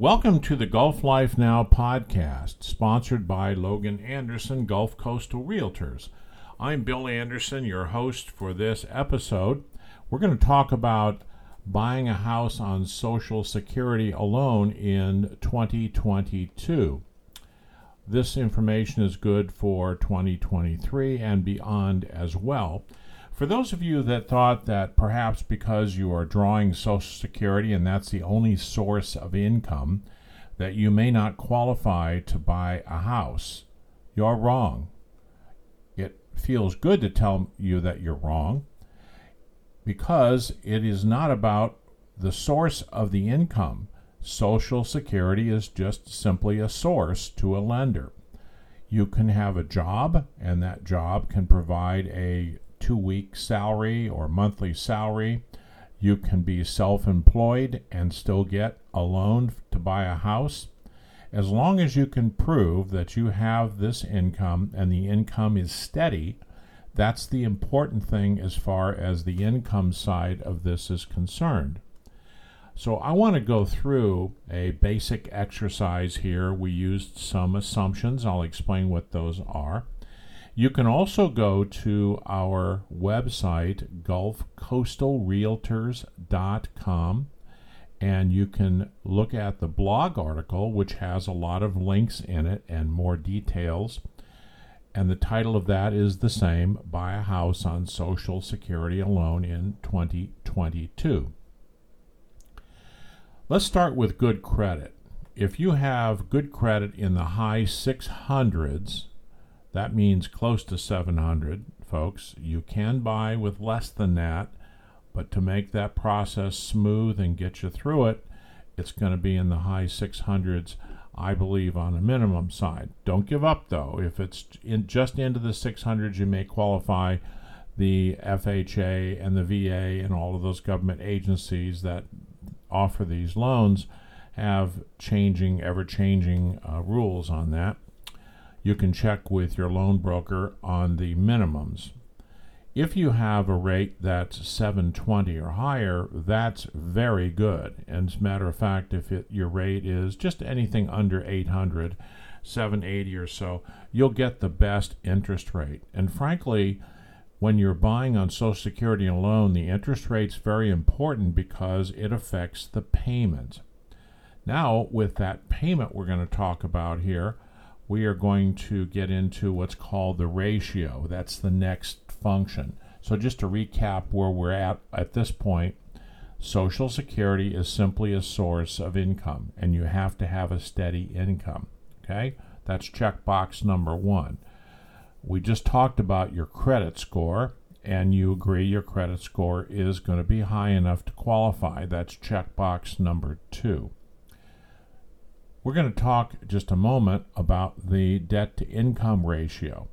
Welcome to the Gulf Life Now podcast, sponsored by Logan Anderson Gulf Coastal Realtors. I'm Bill Anderson, your host for this episode. We're going to talk about buying a house on Social Security alone in 2022. This information is good for 2023 and beyond as well. For those of you that thought that perhaps because you are drawing Social Security and that's the only source of income, that you may not qualify to buy a house, you're wrong. It feels good to tell you that you're wrong because it is not about the source of the income. Social Security is just simply a source to a lender. You can have a job, and that job can provide a two week salary or monthly salary. You can be self employed and still get a loan to buy a house. As long as you can prove that you have this income and the income is steady, that's the important thing as far as the income side of this is concerned. So I want to go through a basic exercise here. We used some assumptions. I'll explain what those are. You can also go to our website, gulfcoastalrealtors.com, and you can look at the blog article, which has a lot of links in it and more details. And the title of that is the same Buy a House on Social Security Alone in 2022. Let's start with good credit. If you have good credit in the high 600s, that means close to 700, folks. You can buy with less than that, but to make that process smooth and get you through it, it's going to be in the high 600s, I believe, on the minimum side. Don't give up, though. If it's in, just into the 600s, you may qualify the FHA and the VA and all of those government agencies that offer these loans have changing, ever changing uh, rules on that you can check with your loan broker on the minimums. If you have a rate that's 720 or higher, that's very good. And as a matter of fact, if it, your rate is just anything under 800, 780 or so, you'll get the best interest rate. And frankly, when you're buying on Social Security alone, the interest rate's very important because it affects the payment. Now, with that payment we're going to talk about here, we are going to get into what's called the ratio. That's the next function. So, just to recap where we're at at this point, Social Security is simply a source of income, and you have to have a steady income. Okay? That's checkbox number one. We just talked about your credit score, and you agree your credit score is going to be high enough to qualify. That's checkbox number two. We're going to talk just a moment about the debt to income ratio.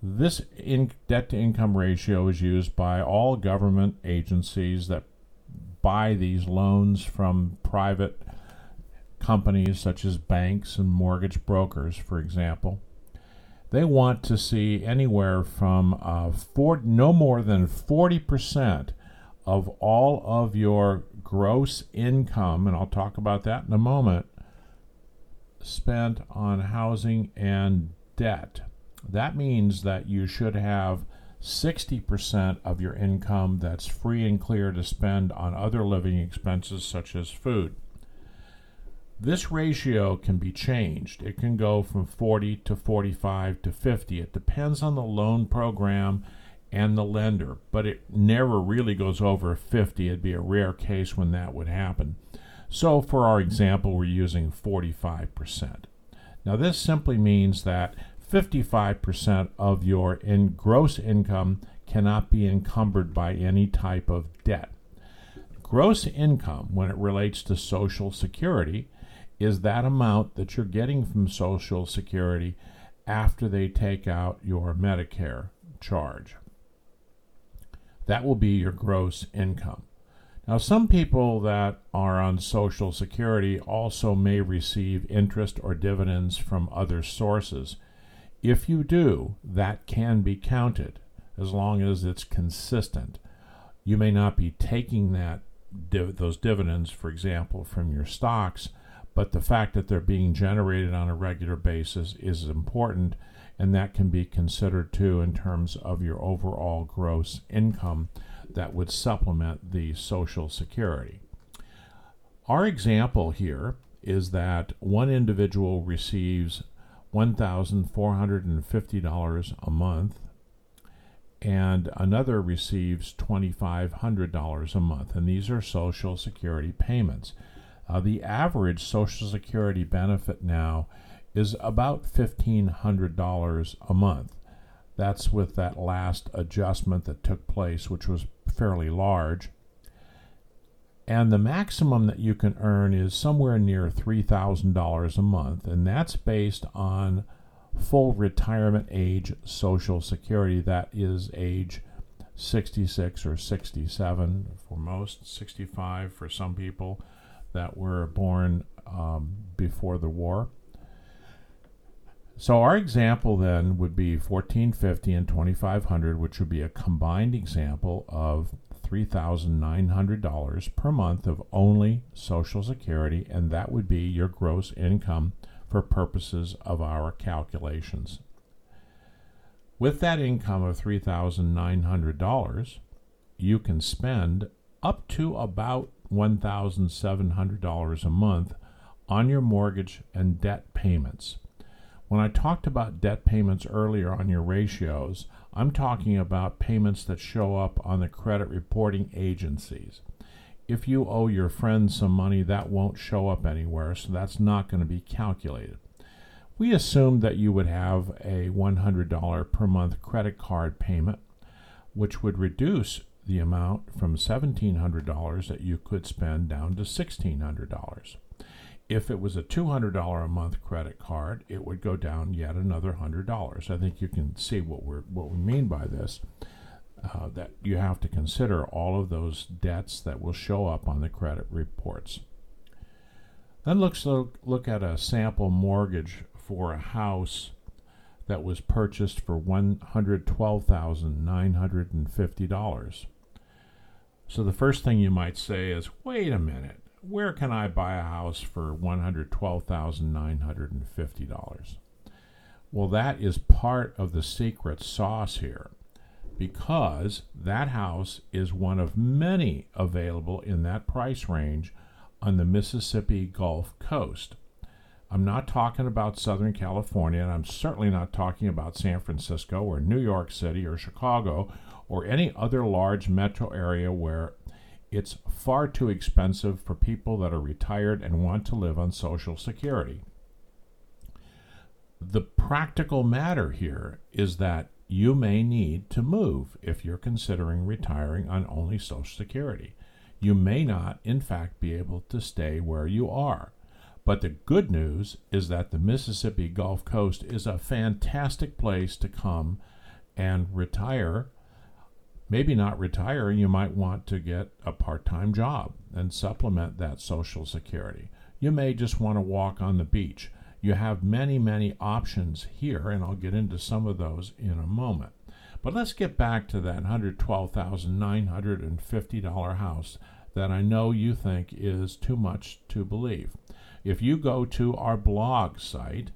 This in debt to income ratio is used by all government agencies that buy these loans from private companies such as banks and mortgage brokers, for example. They want to see anywhere from uh, four, no more than 40% of all of your gross income, and I'll talk about that in a moment, spent on housing and debt. That means that you should have 60% of your income that's free and clear to spend on other living expenses such as food. This ratio can be changed. It can go from 40 to 45 to 50. It depends on the loan program and the lender, but it never really goes over 50. It'd be a rare case when that would happen. So for our example, we're using 45%. Now this simply means that 55% of your in gross income cannot be encumbered by any type of debt. Gross income, when it relates to Social Security, is that amount that you're getting from Social Security after they take out your Medicare charge. That will be your gross income. Now, some people that are on Social Security also may receive interest or dividends from other sources. If you do, that can be counted as long as it's consistent. You may not be taking that those dividends, for example, from your stocks, but the fact that they're being generated on a regular basis is important, and that can be considered too in terms of your overall gross income that would supplement the Social Security. Our example here is that one individual receives $1,450 a month and another receives $2,500 a month, and these are Social Security payments. Uh, the average Social Security benefit now is about $1,500 a month. That's with that last adjustment that took place, which was fairly large. And the maximum that you can earn is somewhere near $3,000 a month, and that's based on full retirement age Social Security. That is age 66 or 67 for most, 65 for some people that were born um, before the war. So our example then would be 1450 and 2500, which would be a combined example of $3,900 per month of only Social Security, and that would be your gross income for purposes of our calculations. With that income of $3,900, you can spend up to about $1,700 a month on your mortgage and debt payments. When I talked about debt payments earlier on your ratios, I'm talking about payments that show up on the credit reporting agencies if you owe your friends some money, that won't show up anywhere, so that's not going to be calculated. We assumed that you would have a $100 per month credit card payment, which would reduce the amount from $1,700 that you could spend down to $1,600. If it was a $200 a month credit card, it would go down yet another $100. I think you can see what, we're, what we mean by this uh, that you have to consider all of those debts that will show up on the credit reports. Then let's look, look at a sample mortgage for a house that was purchased for $112,950. So the first thing you might say is, wait a minute, where can I buy a house for $112,950? Well, that is part of the secret sauce here because that house is one of many available in that price range on the Mississippi Gulf Coast. I'm not talking about Southern California, and I'm certainly not talking about San Francisco or New York City or Chicago or any other large metro area where it's far too expensive for people that are retired and want to live on Social Security. The practical matter here is that you may need to move if you're considering retiring on only Social Security. You may not, in fact, be able to stay where you are. But the good news is that the Mississippi Gulf Coast is a fantastic place to come and retire. Maybe not retire, you might want to get a part time job and supplement that Social Security. You may just want to walk on the beach you have many, many options here, and I'll get into some of those in a moment. But let's get back to that $112,950 house that I know you think is too much to believe. If you go to our blog site,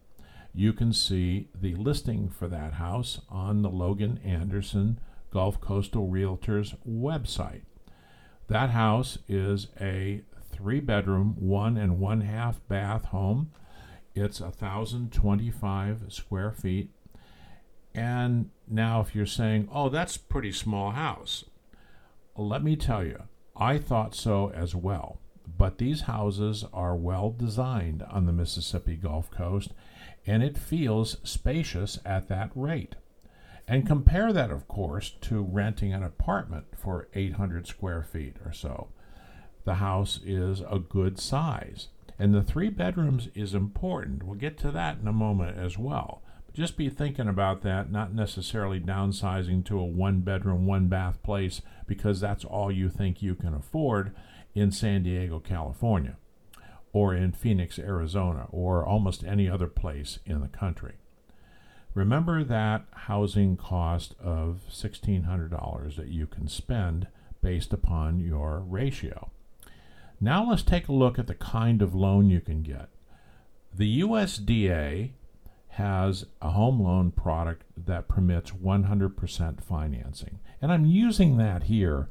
you can see the listing for that house on the Logan Anderson Gulf Coastal Realtors website. That house is a three bedroom, one and one half bath home it's 1,025 square feet. And now, if you're saying, oh, that's pretty small house, let me tell you, I thought so as well. But these houses are well designed on the Mississippi Gulf Coast, and it feels spacious at that rate. And compare that, of course, to renting an apartment for 800 square feet or so. The house is a good size. And the three bedrooms is important. We'll get to that in a moment as well. But just be thinking about that, not necessarily downsizing to a one bedroom, one bath place because that's all you think you can afford in San Diego, California, or in Phoenix, Arizona, or almost any other place in the country. Remember that housing cost of $1,600 that you can spend based upon your ratio. Now let's take a look at the kind of loan you can get. The USDA has a home loan product that permits 100% financing. And I'm using that here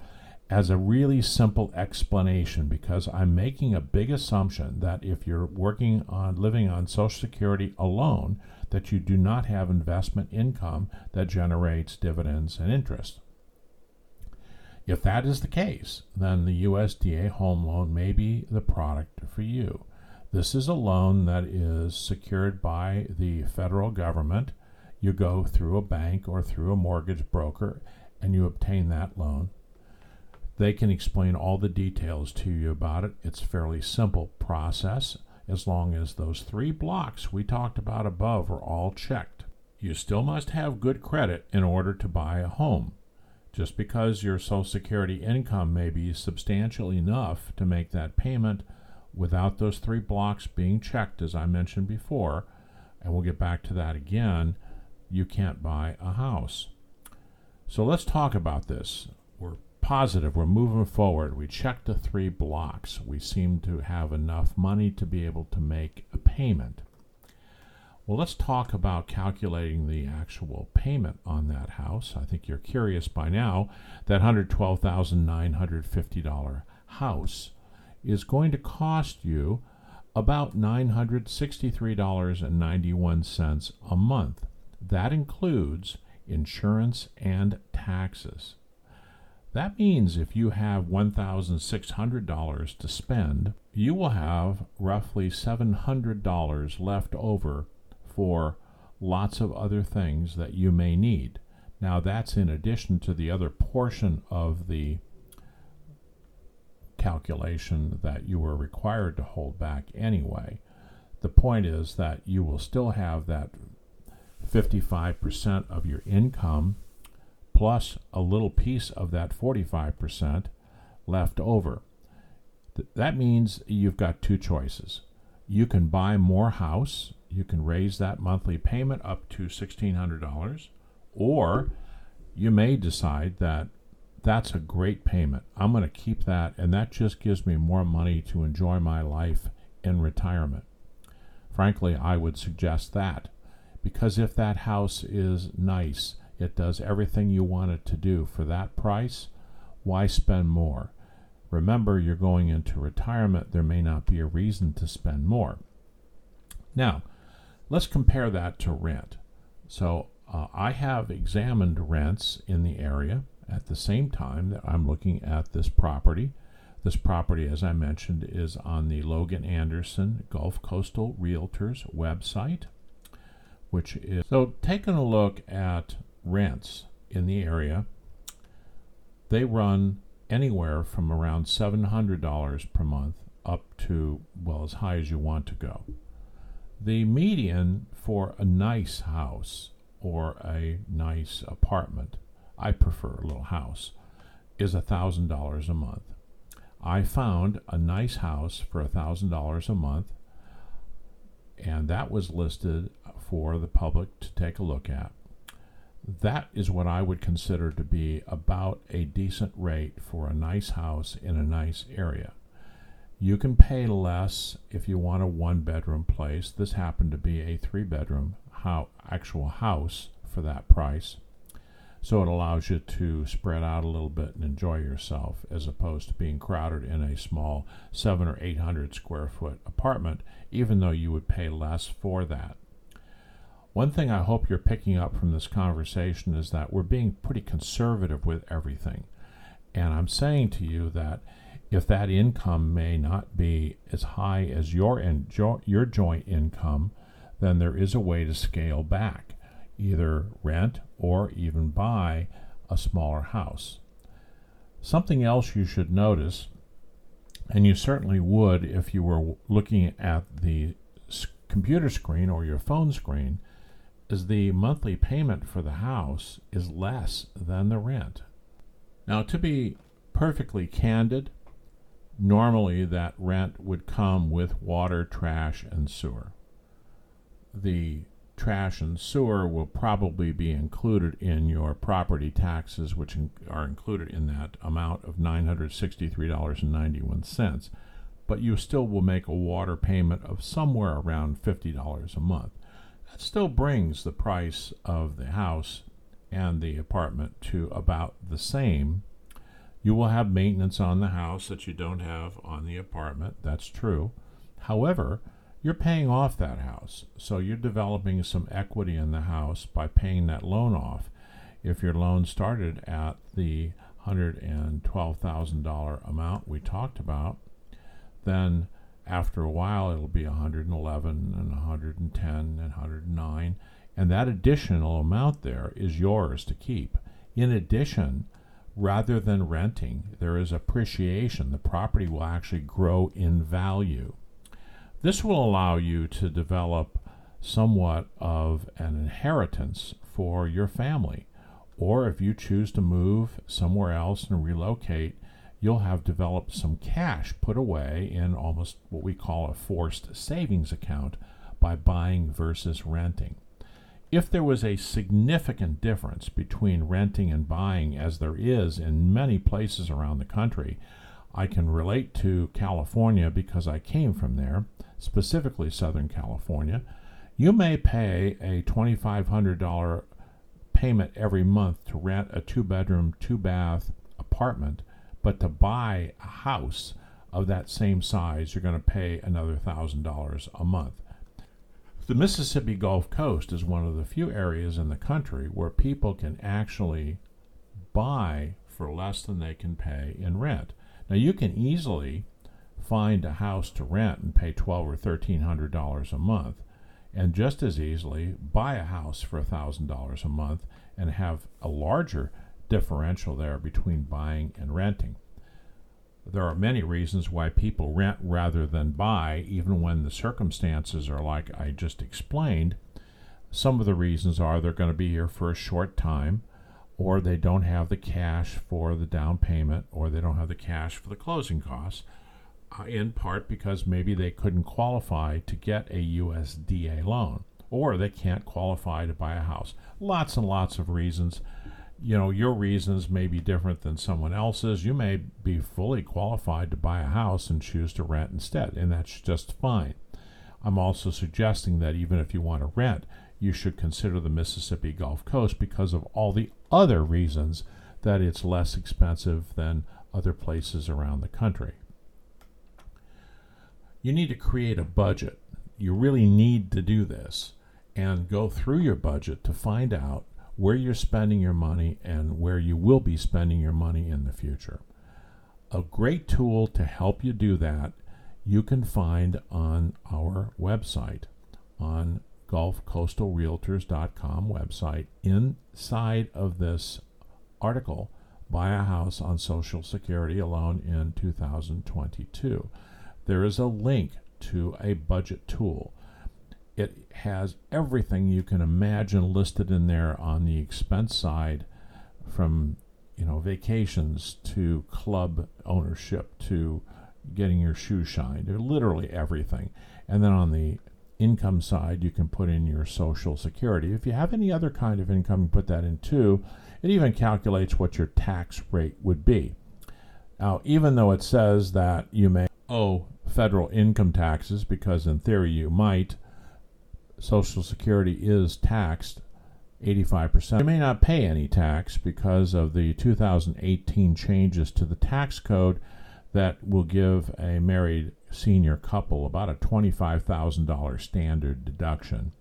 as a really simple explanation because I'm making a big assumption that if you're working on living on Social Security alone, that you do not have investment income that generates dividends and interest. If that is the case, then the USDA home loan may be the product for you. This is a loan that is secured by the federal government. You go through a bank or through a mortgage broker and you obtain that loan. They can explain all the details to you about it. It's a fairly simple process as long as those three blocks we talked about above are all checked. You still must have good credit in order to buy a home. Just because your Social Security income may be substantial enough to make that payment without those three blocks being checked, as I mentioned before, and we'll get back to that again, you can't buy a house. So let's talk about this. Positive, we're moving forward. We checked the three blocks. We seem to have enough money to be able to make a payment. Well, let's talk about calculating the actual payment on that house. I think you're curious by now that $112,950 house is going to cost you about $963.91 a month. That includes insurance and taxes. That means if you have $1,600 to spend, you will have roughly $700 left over for lots of other things that you may need. Now, that's in addition to the other portion of the calculation that you were required to hold back anyway. The point is that you will still have that 55% of your income plus a little piece of that 45% left over. Th- that means you've got two choices. You can buy more house, you can raise that monthly payment up to $1,600, or you may decide that that's a great payment. I'm going to keep that, and that just gives me more money to enjoy my life in retirement. Frankly, I would suggest that because if that house is nice, it does everything you want it to do for that price, why spend more? Remember, you're going into retirement, there may not be a reason to spend more. Now, let's compare that to rent. So, uh, I have examined rents in the area at the same time that I'm looking at this property. This property, as I mentioned, is on the Logan Anderson Gulf Coastal Realtors website, which is so taking a look at rents in the area. They run anywhere from around $700 per month up to, well, as high as you want to go. The median for a nice house or a nice apartment I prefer a little house, is a $1,000 a month. I found a nice house for a $1,000 a month, and that was listed for the public to take a look at. That is what I would consider to be about a decent rate for a nice house in a nice area. You can pay less if you want a one bedroom place. This happened to be a three bedroom how, actual house for that price. So it allows you to spread out a little bit and enjoy yourself as opposed to being crowded in a small seven or eight hundred square foot apartment, even though you would pay less for that. One thing I hope you're picking up from this conversation is that we're being pretty conservative with everything. And I'm saying to you that if that income may not be as high as your, in, your joint income, then there is a way to scale back either rent or even buy a smaller house. Something else you should notice, and you certainly would if you were looking at the computer screen or your phone screen, is the monthly payment for the house is less than the rent. Now, to be perfectly candid, normally that rent would come with water, trash, and sewer. The trash and sewer will probably be included in your property taxes, which in, are included in that amount of $963.91. but you still will make a water payment of somewhere around $50 a month. That still brings the price of the house and the apartment to about the same. You will have maintenance on the house that you don't have on the apartment. That's true. However, you're paying off that house. So you're developing some equity in the house by paying that loan off. If your loan started at the $112,000 amount we talked about, then after a while it'll be 111 and 110 and 109 and that additional amount there is yours to keep. In addition, rather than renting, there is appreciation. The property will actually grow in value. This will allow you to develop somewhat of an inheritance for your family. Or if you choose to move somewhere else and relocate, you'll have developed some cash put away in almost what we call a forced savings account by buying versus renting. If there was a significant difference between renting and buying, as there is in many places around the country, I can relate to California because I came from there, specifically Southern California. You may pay a $2,500 payment every month to rent a two bedroom, two bath apartment, but to buy a house of that same size, you're going to pay another $1,000 a month. The Mississippi Gulf Coast is one of the few areas in the country where people can actually buy for less than they can pay in rent. Now you can easily find a house to rent and pay twelve or thirteen hundred dollars a month, and just as easily buy a house for a thousand dollars a month and have a larger differential there between buying and renting. There are many reasons why people rent rather than buy, even when the circumstances are like I just explained. Some of the reasons are they're going to be here for a short time or they don't have the cash for the down payment, or they don't have the cash for the closing costs, uh, in part because maybe they couldn't qualify to get a USDA loan, or they can't qualify to buy a house. Lots and lots of reasons. You know, your reasons may be different than someone else's. You may be fully qualified to buy a house and choose to rent instead, and that's just fine. I'm also suggesting that even if you want to rent, you should consider the Mississippi Gulf Coast because of all the other reasons that it's less expensive than other places around the country. You need to create a budget. You really need to do this and go through your budget to find out where you're spending your money and where you will be spending your money in the future. A great tool to help you do that you can find on our website on gulfcoastalrealtors.com website, inside of this article, buy a house on Social Security alone in 2022. There is a link to a budget tool. It has everything you can imagine listed in there on the expense side from you know vacations to club ownership to getting your shoes shined literally everything and then on the income side, you can put in your social security. If you have any other kind of income, put that in too. It even calculates what your tax rate would be. Now, even though it says that you may owe federal income taxes, because in theory you might, Social Security is taxed 85%. You may not pay any tax because of the 2018 changes to the tax code that will give a married senior couple about a $25,000 standard deduction.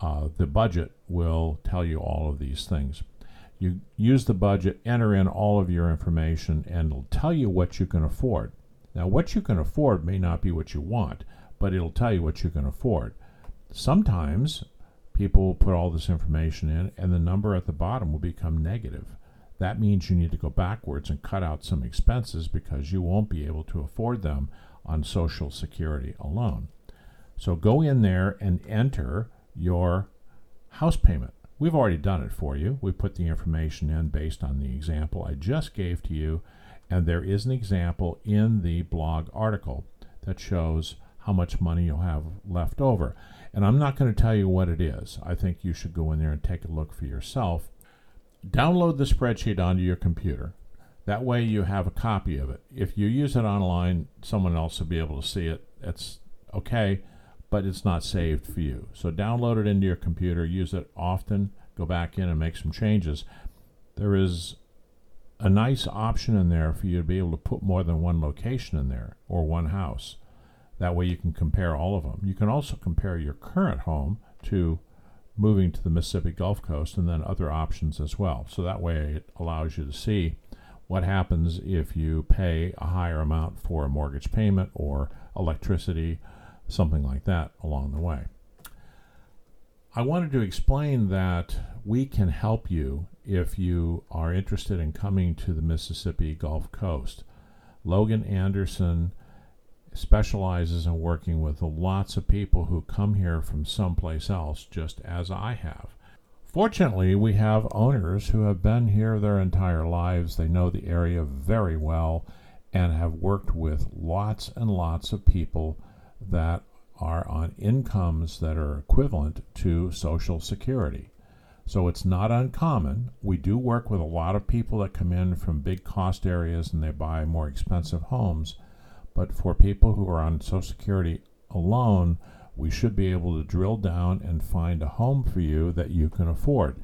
Uh, the budget will tell you all of these things. You use the budget, enter in all of your information, and it'll tell you what you can afford. Now, what you can afford may not be what you want, but it'll tell you what you can afford. Sometimes people will put all this information in, and the number at the bottom will become negative. That means you need to go backwards and cut out some expenses because you won't be able to afford them on Social Security alone. So go in there and enter your house payment. We've already done it for you. We put the information in based on the example I just gave to you, and there is an example in the blog article that shows how much money you'll have left over. And I'm not going to tell you what it is. I think you should go in there and take a look for yourself. Download the spreadsheet onto your computer That way you have a copy of it. If you use it online, someone else will be able to see it. It's okay, but it's not saved for you. So download it into your computer, use it often, go back in and make some changes. There is a nice option in there for you to be able to put more than one location in there or one house. That way you can compare all of them. You can also compare your current home to moving to the Mississippi Gulf Coast and then other options as well. So that way it allows you to see what happens if you pay a higher amount for a mortgage payment or electricity, something like that along the way. I wanted to explain that we can help you if you are interested in coming to the Mississippi Gulf Coast. Logan Anderson specializes in working with lots of people who come here from someplace else, just as I have. Fortunately, we have owners who have been here their entire lives. They know the area very well and have worked with lots and lots of people that are on incomes that are equivalent to Social Security. So it's not uncommon. We do work with a lot of people that come in from big cost areas and they buy more expensive homes. But for people who are on Social Security alone, we should be able to drill down and find a home for you that you can afford.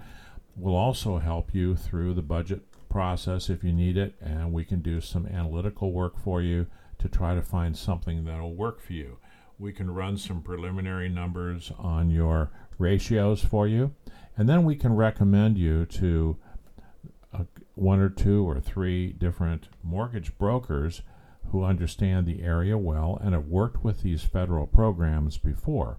We'll also help you through the budget process if you need it, and we can do some analytical work for you to try to find something that'll work for you. We can run some preliminary numbers on your ratios for you, and then we can recommend you to uh, one or two or three different mortgage brokers who understand the area well and have worked with these federal programs before.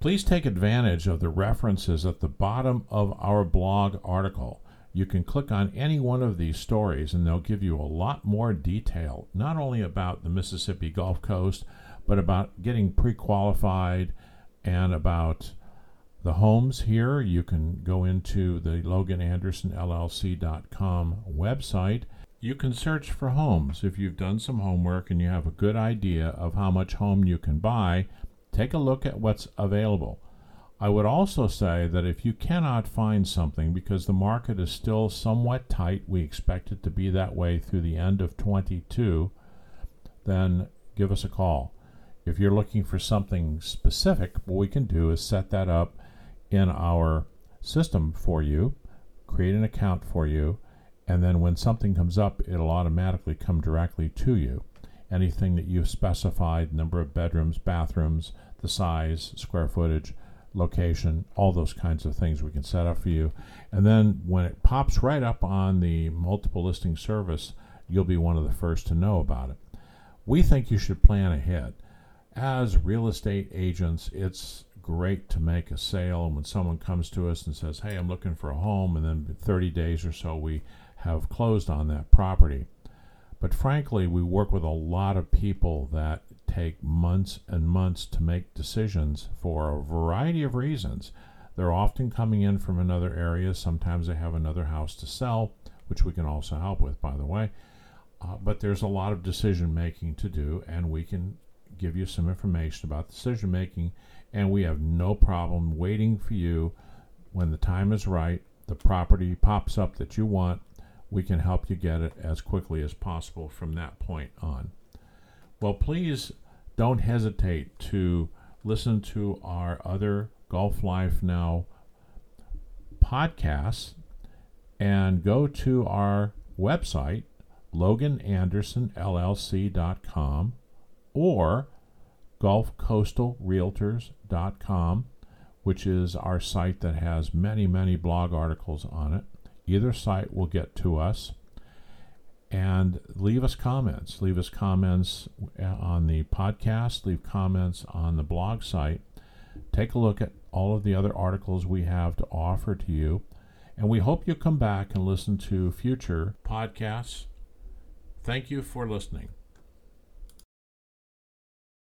Please take advantage of the references at the bottom of our blog article. You can click on any one of these stories and they'll give you a lot more detail, not only about the Mississippi Gulf Coast, but about getting pre qualified and about the homes here. You can go into the LoganAndersonLLC.com website you can search for homes. If you've done some homework and you have a good idea of how much home you can buy, take a look at what's available. I would also say that if you cannot find something because the market is still somewhat tight, we expect it to be that way through the end of 22, then give us a call. If you're looking for something specific, what we can do is set that up in our system for you, create an account for you, and then when something comes up, it'll automatically come directly to you. Anything that you've specified, number of bedrooms, bathrooms, the size, square footage, location, all those kinds of things we can set up for you. And then when it pops right up on the multiple listing service, you'll be one of the first to know about it. We think you should plan ahead. As real estate agents, it's great to make a sale. And when someone comes to us and says, Hey, I'm looking for a home, and then 30 days or so we have closed on that property. But frankly, we work with a lot of people that take months and months to make decisions for a variety of reasons. They're often coming in from another area. Sometimes they have another house to sell, which we can also help with, by the way. Uh, but there's a lot of decision making to do, and we can give you some information about decision making. And we have no problem waiting for you when the time is right, the property pops up that you want, we can help you get it as quickly as possible from that point on. Well, please don't hesitate to listen to our other Gulf Life Now podcasts and go to our website, loganandersonllc.com or gulfcoastalrealtors.com, which is our site that has many, many blog articles on it. Either site will get to us. And leave us comments. Leave us comments uh, on the podcast, leave comments on the blog site. Take a look at all of the other articles we have to offer to you. And we hope you come back and listen to future podcasts. Thank you for listening.